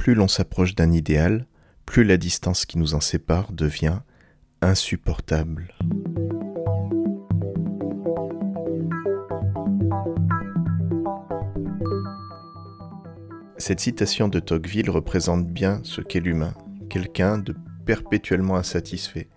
plus l'on s'approche d'un idéal, plus la distance qui nous en sépare devient insupportable. Cette citation de Tocqueville représente bien ce qu'est l'humain, quelqu'un de perpétuellement insatisfait.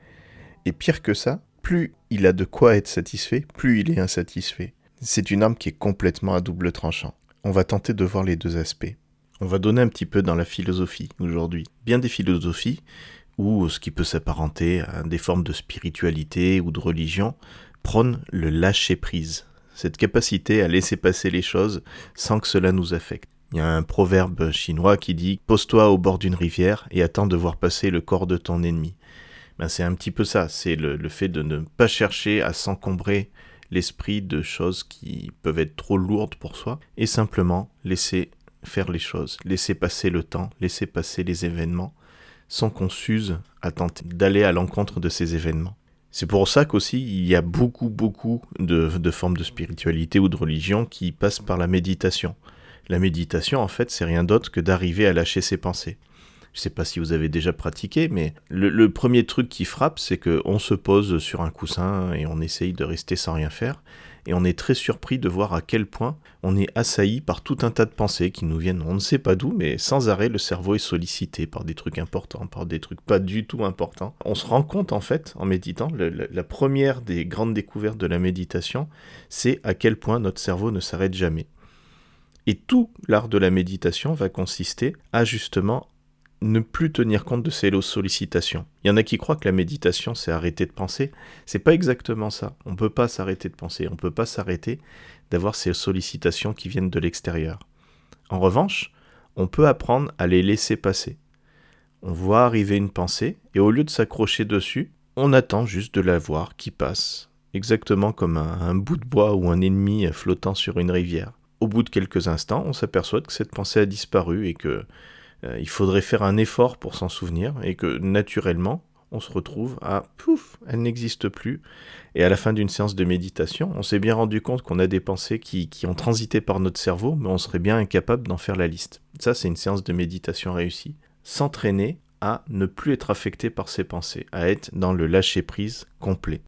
Et pire que ça, plus il a de quoi être satisfait, plus il est insatisfait. C'est une arme qui est complètement à double tranchant. On va tenter de voir les deux aspects. On va donner un petit peu dans la philosophie aujourd'hui. Bien des philosophies, ou ce qui peut s'apparenter à des formes de spiritualité ou de religion, prônent le lâcher-prise, cette capacité à laisser passer les choses sans que cela nous affecte. Il y a un proverbe chinois qui dit Pose-toi au bord d'une rivière et attends de voir passer le corps de ton ennemi. Ben, c'est un petit peu ça, c'est le, fait de ne pas chercher à s'encombrer l'esprit de choses qui peuvent être trop lourdes pour soi et simplement laisser faire les choses, laisser passer le temps, laisser passer les événements sans qu'on s'use à tenter d'aller à l'encontre de ces événements. C'est pour ça qu'aussi il y a beaucoup beaucoup de formes de spiritualité ou de religion qui passent par la méditation. La méditation, en fait, c'est rien d'autre que d'arriver à lâcher ses pensées. Je ne sais pas si vous avez déjà pratiqué, mais le, premier truc qui frappe, c'est qu'on se pose sur un coussin et on essaye de rester sans rien faire. Et on est très surpris de voir à quel point on est assailli par tout un tas de pensées qui nous viennent, on ne sait pas d'où, mais sans arrêt, le cerveau est sollicité par des trucs importants, par des trucs pas du tout importants. On se rend compte, en fait, en méditant, la première des grandes découvertes de la méditation, c'est à quel point notre cerveau ne s'arrête jamais. Et tout l'art de la méditation va consister à justement ne plus tenir compte de ces sollicitations. Il y en a qui croient que la méditation c'est arrêter de penser. C'est pas exactement ça. On ne peut pas s'arrêter de penser. On ne peut pas s'arrêter d'avoir ces sollicitations qui viennent de l'extérieur. En revanche, on peut apprendre à les laisser passer. On voit arriver une pensée et au lieu de s'accrocher dessus, on attend juste de la voir qui passe, exactement comme un bout de bois ou un ennemi flottant sur une rivière au bout de quelques instants, on s'aperçoit que cette pensée a disparu et que euh, il faudrait faire un effort pour s'en souvenir et que naturellement, on se retrouve à pouf, elle n'existe plus. Et à la fin d'une séance de méditation, on s'est bien rendu compte qu'on a des pensées qui, qui, ont transité par notre cerveau, mais on serait bien incapable d'en faire la liste. Ça, c'est une séance de méditation réussie. S'entraîner à ne plus être affecté par ses pensées, à être dans le lâcher-prise complet.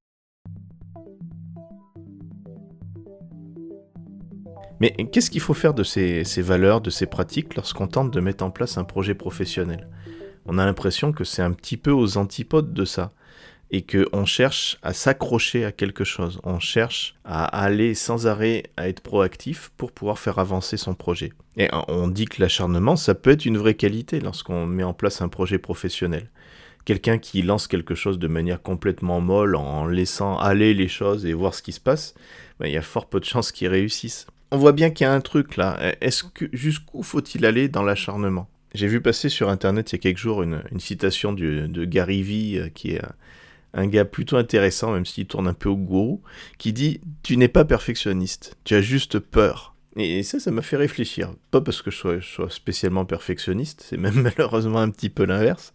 Mais qu'est-ce qu'il faut faire de ces, valeurs, de ces pratiques lorsqu'on tente de mettre en place un projet professionnel? On a l'impression que c'est un petit peu aux antipodes de ça et qu'on cherche à s'accrocher à quelque chose, on cherche à aller sans arrêt à être proactif pour pouvoir faire avancer son projet. Et on dit que l'acharnement, ça peut être une vraie qualité lorsqu'on met en place un projet professionnel. Quelqu'un qui lance quelque chose de manière complètement molle en laissant aller les choses et voir ce qui se passe, ben, il y a fort peu de chances qu'il réussisse on voit bien qu'il y a un truc là. Est-ce que jusqu'où faut-il aller dans l'acharnement? J'ai vu passer sur internet il y a quelques jours une, citation de Gary Vee, euh, qui est un gars plutôt intéressant, même s'il tourne un peu au gourou, qui dit Tu n'es pas perfectionniste, tu as juste peur. Et ça, ça m'a fait réfléchir. Pas parce que je sois, spécialement perfectionniste, c'est même malheureusement un petit peu l'inverse.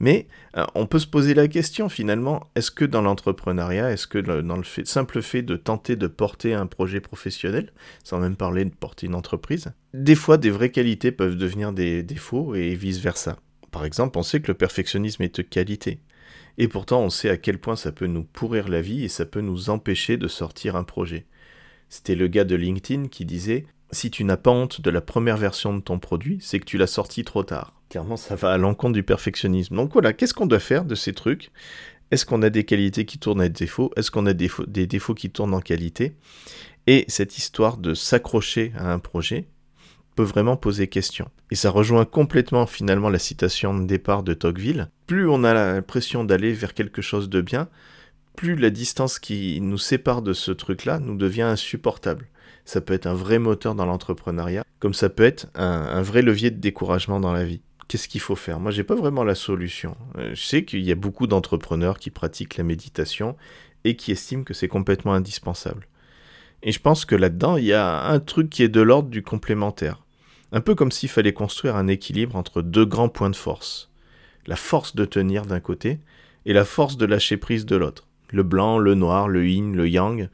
Mais euh, on peut se poser la question finalement, est-ce que dans l'entrepreneuriat, est-ce que dans le simple fait de tenter de porter un projet professionnel, sans même parler de porter une entreprise, des fois des vraies qualités peuvent devenir des défauts et vice-versa. Par exemple, on sait que le perfectionnisme est de qualité. Et pourtant, on sait à quel point ça peut nous pourrir la vie et ça peut nous empêcher de sortir un projet. C'était le gars de LinkedIn qui disait Si tu n'as pas honte de la première version de ton produit, c'est que tu l'as sorti trop tard. Clairement, ça va à l'encontre du perfectionnisme. Donc voilà, qu'est-ce qu'on doit faire de ces trucs? Est-ce qu'on a des qualités qui tournent à des défauts Est-ce qu'on a des, des défauts qui tournent en qualité? Et cette histoire de s'accrocher à un projet peut vraiment poser question. Et ça rejoint complètement finalement la citation de départ de Tocqueville. Plus on a l'impression d'aller vers quelque chose de bien, plus la distance qui nous sépare de ce truc-là nous devient insupportable. Ça peut être un vrai moteur dans l'entrepreneuriat, comme ça peut être un, vrai levier de découragement dans la vie. Qu'est-ce qu'il faut faire? Moi, j'ai pas vraiment la solution. Euh, je sais qu'il y a beaucoup d'entrepreneurs qui pratiquent la méditation et qui estiment que c'est complètement indispensable. Et je pense que là-dedans, il y a un truc qui est de l'ordre du complémentaire. Un peu comme s'il fallait construire un équilibre entre deux grands points de force. La force de tenir d'un côté et la force de lâcher prise de l'autre le blanc, le noir, le yin, le yang.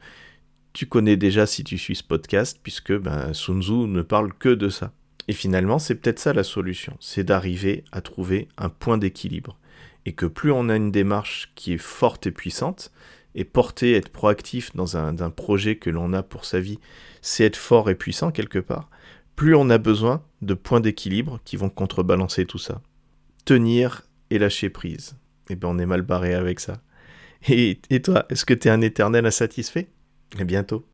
Tu connais déjà si tu suis ce podcast, puisque ben, Sun Tzu ne parle que de ça. Et finalement, c'est peut-être ça la solution, c'est d'arriver à trouver un point d'équilibre. Et que plus on a une démarche qui est forte et puissante, et porter, être proactif dans un, projet que l'on a pour sa vie, c'est être fort et puissant quelque part, plus on a besoin de points d'équilibre qui vont contrebalancer tout ça. Tenir et lâcher prise. Eh bien, on est mal barré avec ça. Et, toi, est-ce que tu es un éternel insatisfait? À bientôt.